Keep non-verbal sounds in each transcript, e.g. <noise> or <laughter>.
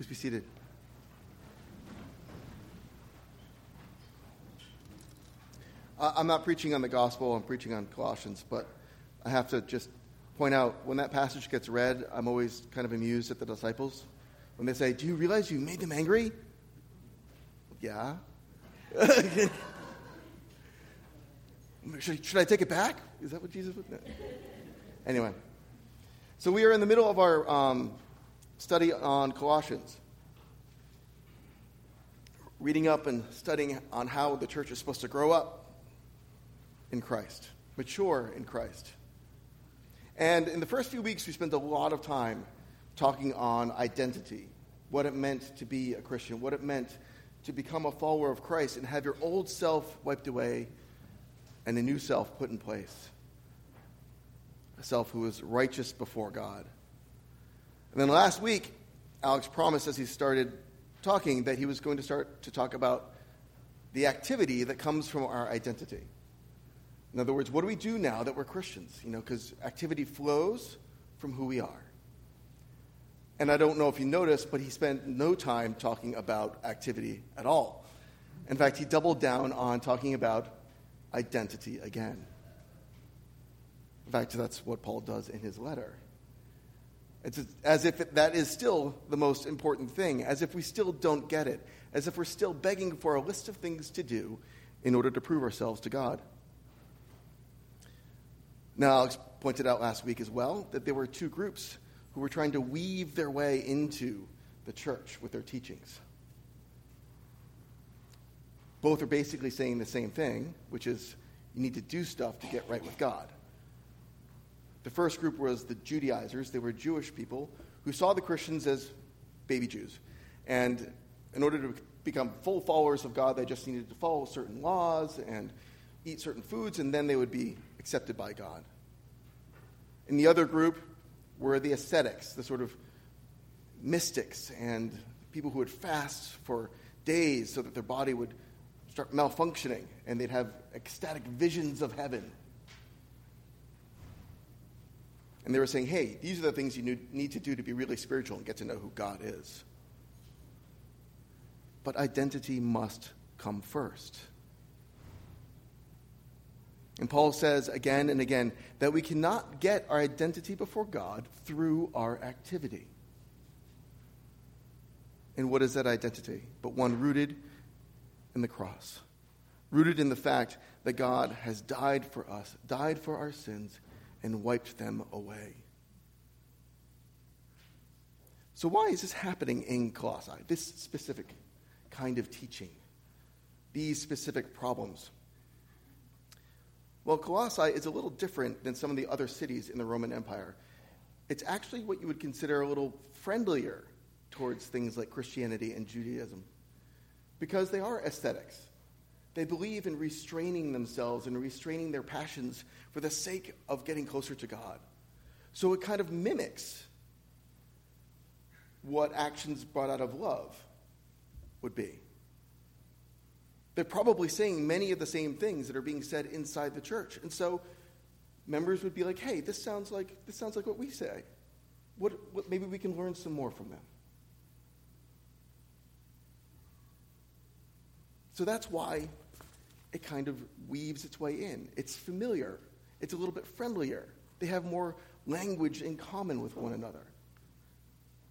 Please be seated. I'm not preaching on the gospel, I'm preaching on Colossians, but I have to just point out when that passage gets read, I'm always kind of amused at the disciples. When they say, Do you realize you made them angry? Yeah. <laughs> should, should, I take it back? Is that what Jesus would? No. Anyway, so we are in the middle of our um, study on Colossians reading up and studying on how the church is supposed to grow up in Christ, mature in Christ. And in the first few weeks, we spent a lot of time talking on identity, what it meant to be a Christian, what it meant to become a follower of Christ and have your old self wiped away and a new self put in place. A self who is righteous before God. And then last week, Alex promised as he started talking that he was going to start to talk about the activity that comes from our identity. In other words, what do we do now that we're Christians? You know, because activity flows from who we are. And I don't know if you noticed, but he spent no time talking about activity at all. In fact, he doubled down on talking about identity again. In fact, that's what Paul does in his letter. It's as if that is still the most important thing, as if we still don't get it, as if we're still begging for a list of things to do in order to prove ourselves to God. Now, Alex pointed out last week as well that there were two groups who were trying to weave their way into the church with their teachings. Both are basically saying the same thing, which is you need to do stuff to get right with God. The first group was the Judaizers. They were Jewish people who saw the Christians as baby Jews. And in order to become full followers of God, they just needed to follow certain laws and eat certain foods, and then they would be accepted by God. In the other group were the ascetics, the sort of mystics and people who would fast for days so that their body would start malfunctioning and they'd have ecstatic visions of heaven. And they were saying, hey, these are the things you need to do to be really spiritual and get to know who God is. But identity must come first. And Paul says again and again that we cannot get our identity before God through our activity. And what is that identity? But one rooted in the cross, rooted in the fact that God has died for us, died for our sins, and wiped them away. So, why is this happening in Colossae? This specific kind of teaching, these specific problems. Well, Colossae is a little different than some of the other cities in the Roman Empire. It's actually what you would consider a little friendlier towards things like Christianity and Judaism because they are ascetics. They believe in restraining themselves and restraining their passions for the sake of getting closer to God. So it kind of mimics what actions brought out of love would be. They're probably saying many of the same things that are being said inside the church. And so members would be like, hey, this sounds like, this sounds like what we say. What, what, maybe we can learn some more from them. So that's why it kind of weaves its way in. It's familiar, it's a little bit friendlier. They have more language in common with one another.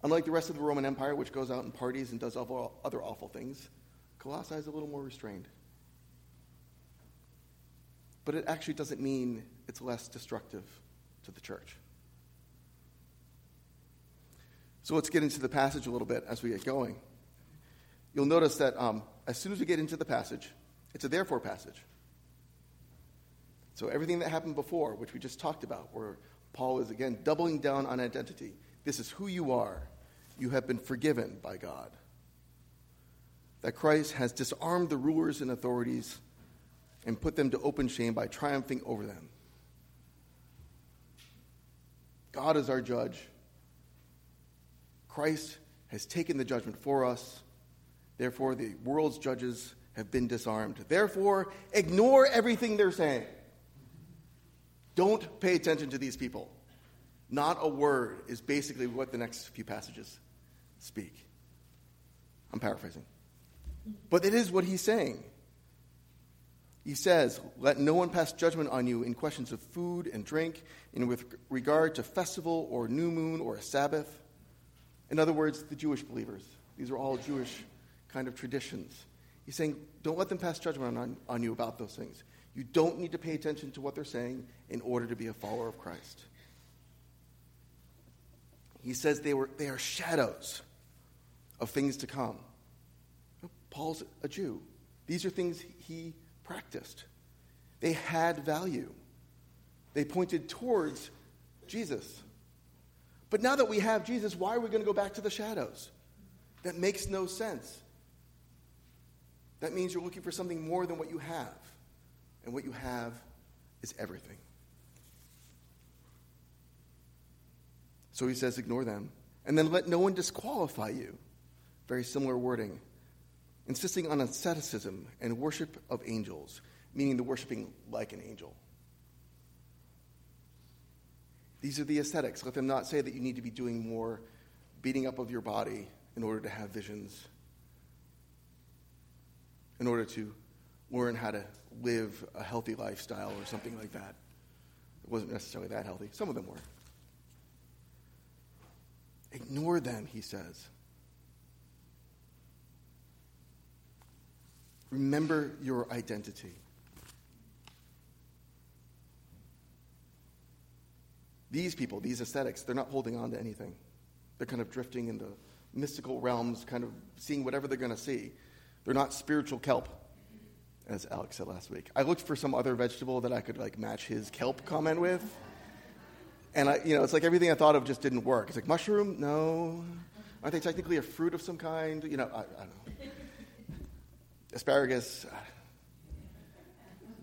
Unlike the rest of the Roman Empire, which goes out and parties and does other awful things, Colossae is a little more restrained. But it actually doesn't mean it's less destructive to the church. So let's get into the passage a little bit as we get going. You'll notice that um, as soon as we get into the passage, it's a therefore passage. So everything that happened before, which we just talked about, where Paul is again doubling down on identity this is who you are. You have been forgiven by God. That Christ has disarmed the rulers and authorities and put them to open shame by triumphing over them. God is our judge. Christ has taken the judgment for us. Therefore, the world's judges have been disarmed. Therefore, ignore everything they're saying. Don't pay attention to these people. Not a word is basically what the next few passages speak. I'm paraphrasing. But it is what he's saying. He says, Let no one pass judgment on you in questions of food and drink, and with regard to festival or new moon or a Sabbath. In other words, the Jewish believers. These are all Jewish kind of traditions. He's saying, Don't let them pass judgment on, on you about those things. You don't need to pay attention to what they're saying in order to be a follower of Christ. He says they, were, they are shadows of things to come. Paul's a Jew. These are things he practiced. They had value. They pointed towards Jesus. But now that we have Jesus, why are we going to go back to the shadows? That makes no sense. That means you're looking for something more than what you have. And what you have is everything. So he says, ignore them. And then let no one disqualify you. Very similar wording insisting on asceticism and worship of angels, meaning the worshiping like an angel. These are the ascetics. Let them not say that you need to be doing more beating up of your body in order to have visions, in order to learn how to live a healthy lifestyle or something like that. It wasn't necessarily that healthy. Some of them were. Ignore them, he says. Remember your identity. These people, these ascetics, they're not holding on to anything. They're kind of drifting in the mystical realms, kind of seeing whatever they're going to see. They're not spiritual kelp, as Alex said last week. I looked for some other vegetable that I could like match his kelp comment with. And I, you know, it's like everything I thought of just didn't work. It's like mushroom, no. Aren't they technically a fruit of some kind? You know, I, I don't know asparagus.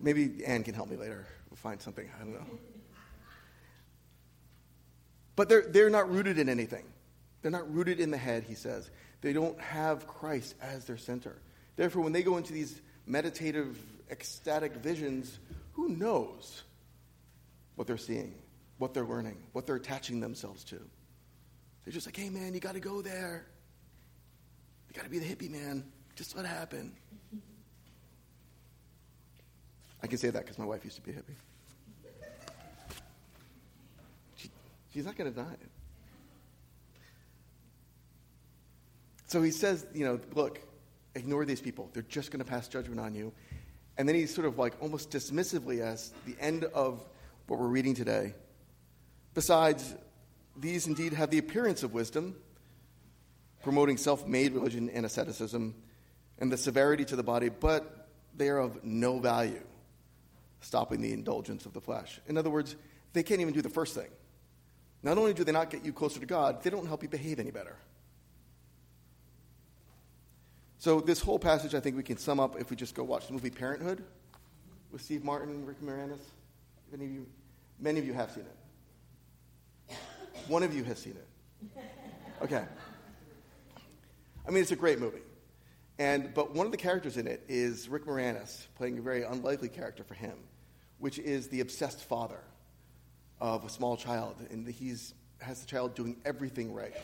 Maybe Anne can help me later. We'll find something. I don't know. But they're, they're not rooted in anything. They're not rooted in the head, he says. They don't have Christ as their center. Therefore, when they go into these meditative, ecstatic visions, who knows what they're seeing, what they're learning, what they're attaching themselves to? They're just like, hey, man, you got to go there. You got to be the hippie, man. Just let it happen. I can say that because my wife used to be a hippie. She, she's not going to deny it. So he says, you know, look, ignore these people. They're just going to pass judgment on you. And then he's sort of like almost dismissively as the end of what we're reading today. Besides, these indeed have the appearance of wisdom, promoting self made religion and asceticism, and the severity to the body, but they are of no value stopping the indulgence of the flesh. In other words, they can't even do the first thing. Not only do they not get you closer to God, they don't help you behave any better. So, this whole passage, I think we can sum up if we just go watch the movie Parenthood with Steve Martin and Rick Moranis. Any of you, many of you have seen it. One of you has seen it. Okay. I mean, it's a great movie. And, but one of the characters in it is Rick Moranis, playing a very unlikely character for him, which is the obsessed father of a small child. And he has the child doing everything right.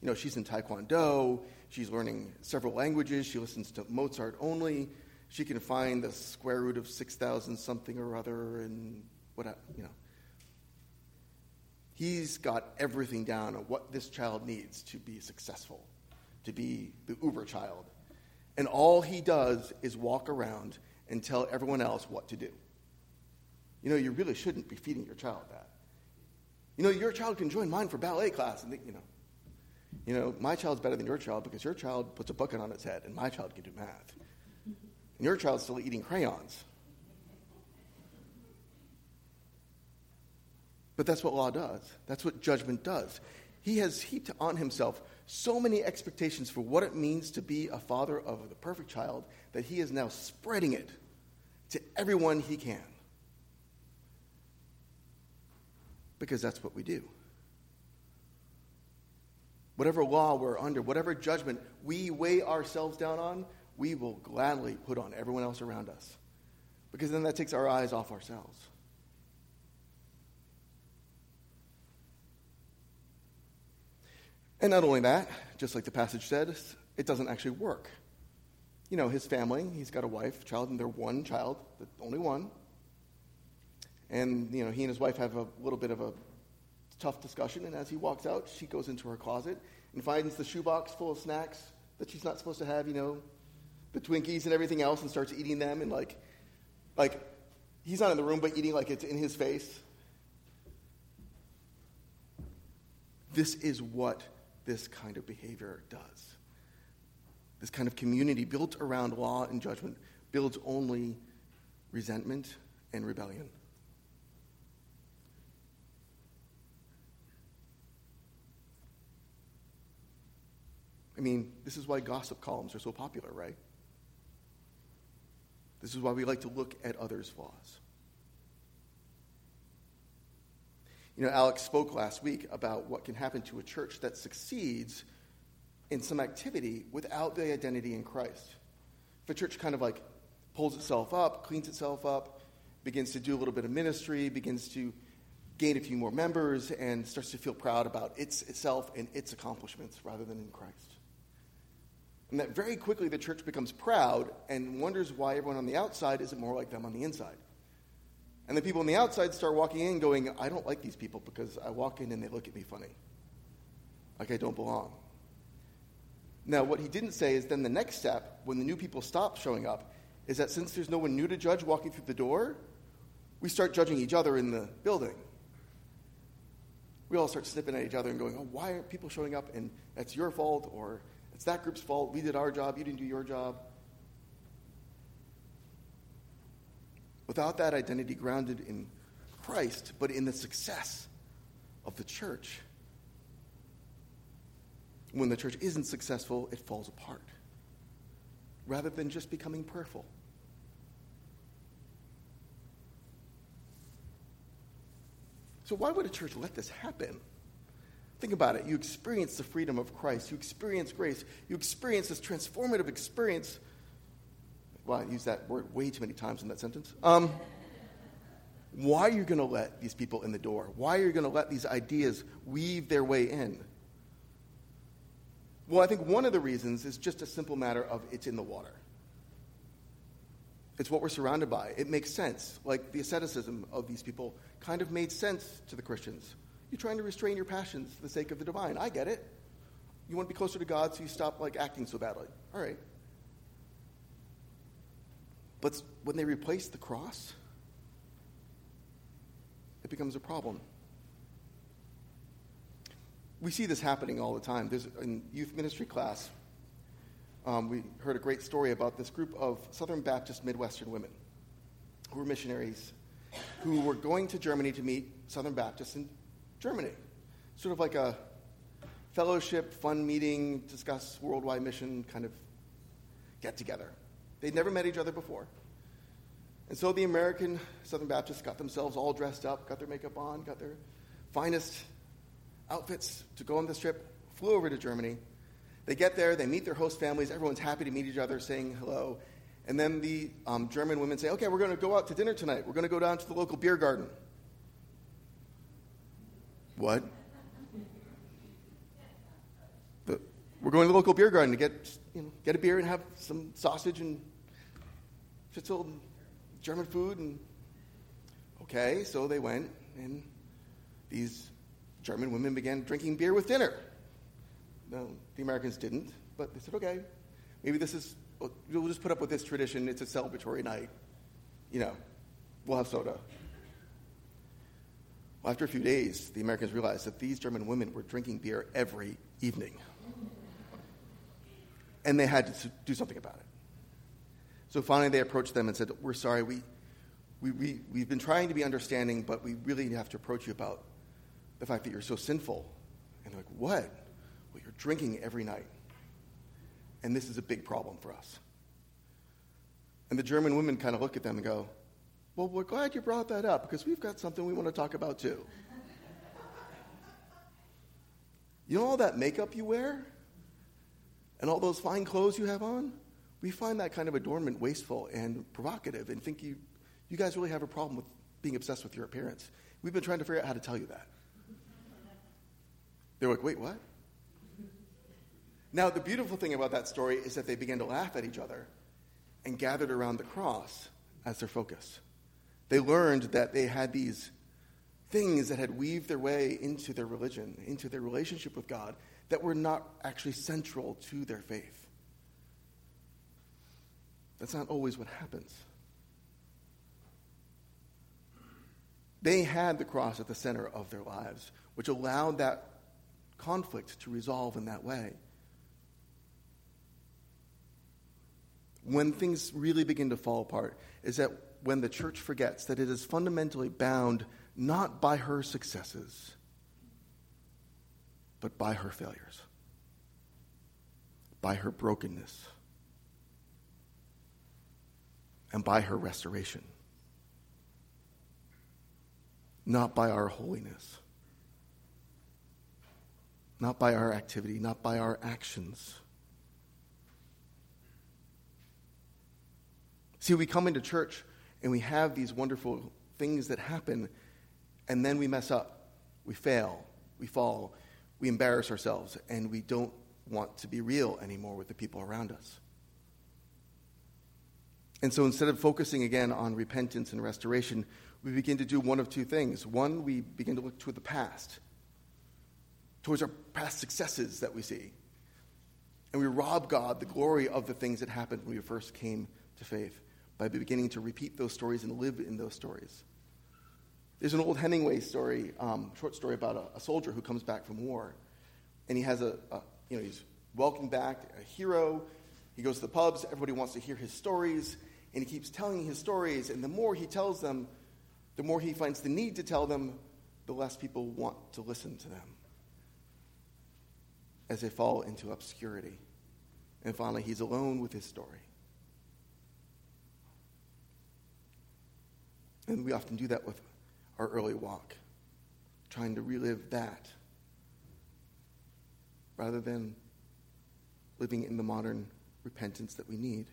You know, she's in Taekwondo, she's learning several languages, she listens to Mozart only, she can find the square root of 6,000 something or other, and what, you know. He's got everything down on what this child needs to be successful, to be the uber child. And all he does is walk around and tell everyone else what to do. You know, you really shouldn't be feeding your child that. You know, your child can join mine for ballet class, and you know, you know, my child's better than your child because your child puts a bucket on its head, and my child can do math. And your child's still eating crayons. But that's what law does. That's what judgment does. He has heaped on himself so many expectations for what it means to be a father of the perfect child that he is now spreading it to everyone he can. Because that's what we do. Whatever law we're under, whatever judgment we weigh ourselves down on, we will gladly put on everyone else around us. Because then that takes our eyes off ourselves. And not only that, just like the passage said, it doesn't actually work. You know, his family, he's got a wife, child, and they're one child, the only one. And, you know, he and his wife have a little bit of a tough discussion, and as he walks out, she goes into her closet and finds the shoebox full of snacks that she's not supposed to have, you know, the Twinkies and everything else, and starts eating them, and like, like, he's not in the room, but eating like it's in his face. This is what this kind of behavior does. This kind of community built around law and judgment builds only resentment and rebellion. I mean, this is why gossip columns are so popular, right? This is why we like to look at others' flaws. You know, Alex spoke last week about what can happen to a church that succeeds in some activity without the identity in Christ. If a church kind of like pulls itself up, cleans itself up, begins to do a little bit of ministry, begins to gain a few more members, and starts to feel proud about its, itself and its accomplishments rather than in Christ. And that very quickly the church becomes proud and wonders why everyone on the outside isn't more like them on the inside. And the people on the outside start walking in going, I don't like these people because I walk in and they look at me funny. Like I don't belong. Now, what he didn't say is then the next step, when the new people stop showing up, is that since there's no one new to judge walking through the door, we start judging each other in the building. We all start snipping at each other and going, oh, why aren't people showing up? And that's your fault, or it's that group's fault. We did our job, you didn't do your job. without that identity grounded in Christ, but in the success of the church. When the church isn't successful, it falls apart rather than just becoming prayerful. So, why would a church let this happen? Think about it. You experience the freedom of Christ, you experience grace, you experience this transformative experience well, I used that word way too many times in that sentence. Um, why are you going to let these people in the door? Why are you going to let these ideas weave their way in? Well, I think one of the reasons is just a simple matter of it's in the water. It's what we're surrounded by. It makes sense. Like the asceticism of these people kind of made sense to the Christians. You're trying to restrain your passions for the sake of the divine. I get it. You want to be closer to God, so you stop like acting so badly. All right. But when they replace the cross, it becomes a problem. We see this happening all the time. There's in youth ministry class, um, we heard a great story about this group of Southern Baptist Midwestern women who were missionaries who were going to Germany to meet Southern Baptists in Germany. Sort of like a fellowship, fun meeting, discuss worldwide mission kind of get together. They'd never met each other before. And so the American Southern Baptists got themselves all dressed up, got their makeup on, got their finest outfits to go on this trip, flew over to Germany. They get there, they meet their host families, everyone's happy to meet each other, saying hello. And then the um, German women say, okay, we're going to go out to dinner tonight. We're going to go down to the local beer garden. What? But we're going to the local beer garden to get, you know, get a beer and have some sausage and schnitzel and German food. And okay, so they went, and these German women began drinking beer with dinner. No, the Americans didn't, but they said, okay, maybe this is, we'll just put up with this tradition. It's a celebratory night. You know, we'll have soda. Well, after a few days, the Americans realized that these German women were drinking beer every evening. And they had to do something about it. So finally, they approached them and said, We're sorry, we, we, we, we've been trying to be understanding, but we really have to approach you about the fact that you're so sinful. And they're like, What? Well, you're drinking every night. And this is a big problem for us. And the German women kind of look at them and go, Well, we're glad you brought that up because we've got something we want to talk about too. you know all that makeup you wear? And all those fine clothes you have on? we find that kind of adornment wasteful and provocative and think you, you guys really have a problem with being obsessed with your appearance. We've been trying to figure out how to tell you that. They're like, wait, what? Now, the beautiful thing about that story is that they began to laugh at each other and gathered around the cross as their focus. They learned that they had these things that had weaved their way into their religion, into their relationship with God, that were not actually central to their faith. That's not always what happens. They had the cross at the center of their lives, which allowed that conflict to resolve in that way. When things really begin to fall apart, is that when the church forgets that it is fundamentally bound not by her successes, but by her failures, by her brokenness, and by her restoration, not by our holiness, not by our activity, not by our actions. See, we come into church and we have these wonderful things that happen, and then we mess up. We fail. We fall. We embarrass ourselves, and we don't want to be real anymore with the people around us. And so instead of focusing again on repentance and restoration, we begin to do one of two things. One, we begin to look toward the past, towards our past successes that we see. And we rob God the glory of the things that happened when we first came to faith by beginning to repeat those stories and live in those stories. There's an old Hemingway story, um, short story about a, a, soldier who comes back from war, and he has a, a, you know, he's welcomed back, a hero. He goes to the pubs. Everybody wants to hear his stories, and he keeps telling his stories. And the more he tells them, the more he finds the need to tell them, the less people want to listen to them as they fall into obscurity. And finally, he's alone with his story. And we often do that with our early walk, trying to relive that rather than living in the modern repentance that we need.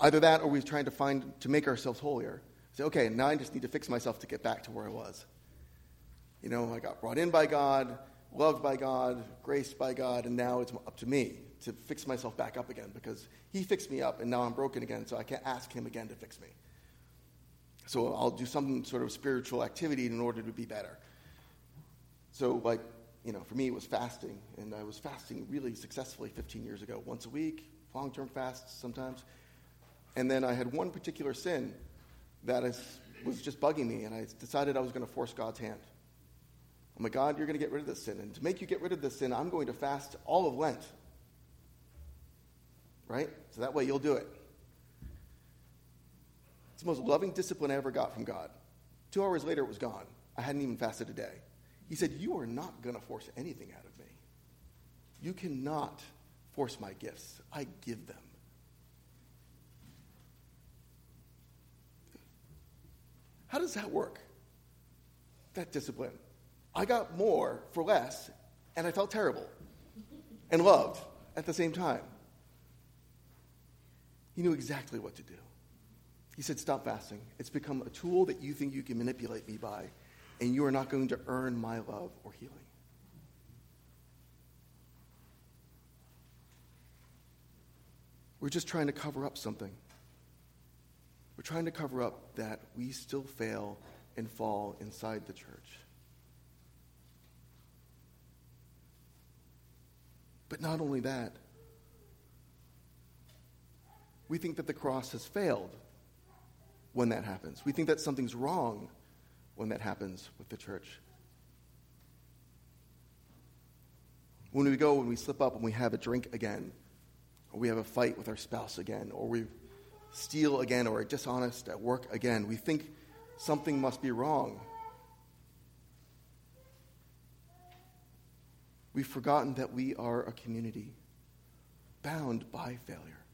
Either that or we're trying to find to make ourselves holier. Say, okay, now I just need to fix myself to get back to where I was. You know, I got brought in by God, loved by God, graced by God, and now it's up to me to fix myself back up again because He fixed me up and now I'm broken again, so I can't ask Him again to fix me. So I'll do some sort of spiritual activity in order to be better. So, like, you know, for me, it was fasting. And I was fasting really successfully 15 years ago, once a week, long term fasts sometimes. And then I had one particular sin that is, was just bugging me, and I decided I was going to force God's hand. I'm like, God, you're going to get rid of this sin. And to make you get rid of this sin, I'm going to fast all of Lent. Right? So that way you'll do it. It's the most loving discipline I ever got from God. Two hours later, it was gone. I hadn't even fasted a day. He said, You are not going to force anything out of me. You cannot force my gifts, I give them. How does that work? That discipline. I got more for less, and I felt terrible and loved at the same time. He knew exactly what to do. He said, Stop fasting. It's become a tool that you think you can manipulate me by, and you are not going to earn my love or healing. We're just trying to cover up something. We're trying to cover up that we still fail and fall inside the church. But not only that, we think that the cross has failed when that happens. We think that something's wrong when that happens with the church. When we go and we slip up and we have a drink again, or we have a fight with our spouse again, or we steal again, or are dishonest at work again, we think something must be wrong. We've forgotten that we are a community bound by failure.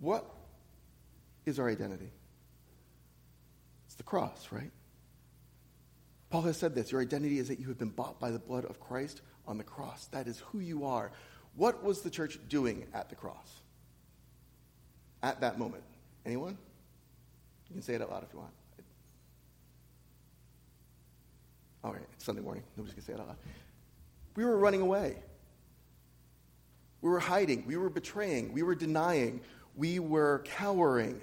What is our identity. It's the cross, right? Paul has said this your identity is that you have been bought by the blood of Christ on the cross. That is who you are. What was the church doing at the cross? At that moment? Anyone? You can say it out loud if you want. All right, it's Sunday morning. Nobody's going to say it out loud. We were running away. We were hiding. We were betraying. We were denying. We were cowering.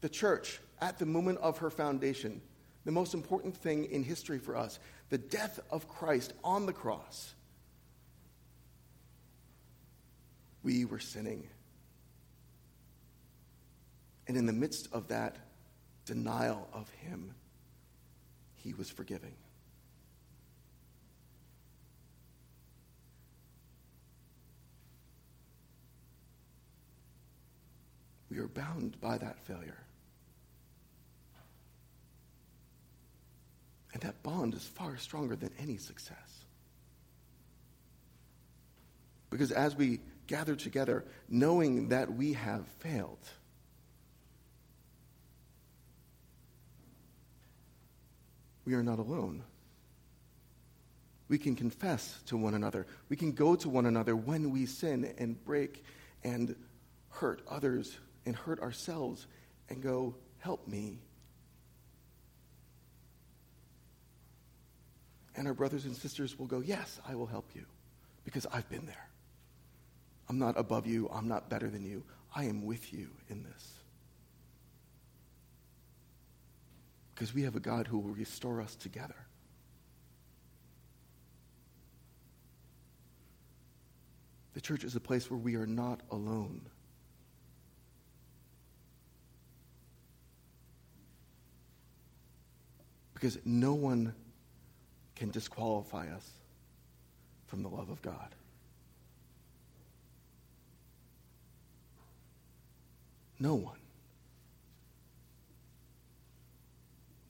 The church, at the moment of her foundation, the most important thing in history for us, the death of Christ on the cross, we were sinning. And in the midst of that denial of Him, He was forgiving. We are bound by that failure. And that bond is far stronger than any success. Because as we gather together, knowing that we have failed, we are not alone. We can confess to one another. We can go to one another when we sin and break and hurt others and hurt ourselves and go, Help me. And our brothers and sisters will go, Yes, I will help you because I've been there. I'm not above you. I'm not better than you. I am with you in this. Because we have a God who will restore us together. The church is a place where we are not alone. Because no one can disqualify us from the love of God. No one.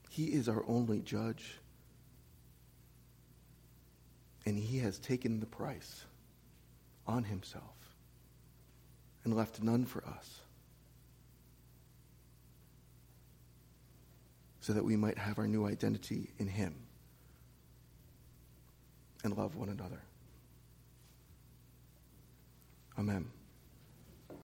He is our only judge. And he has taken the price on himself and left none for us. so that we might have our new identity in Him and love one another. Amen.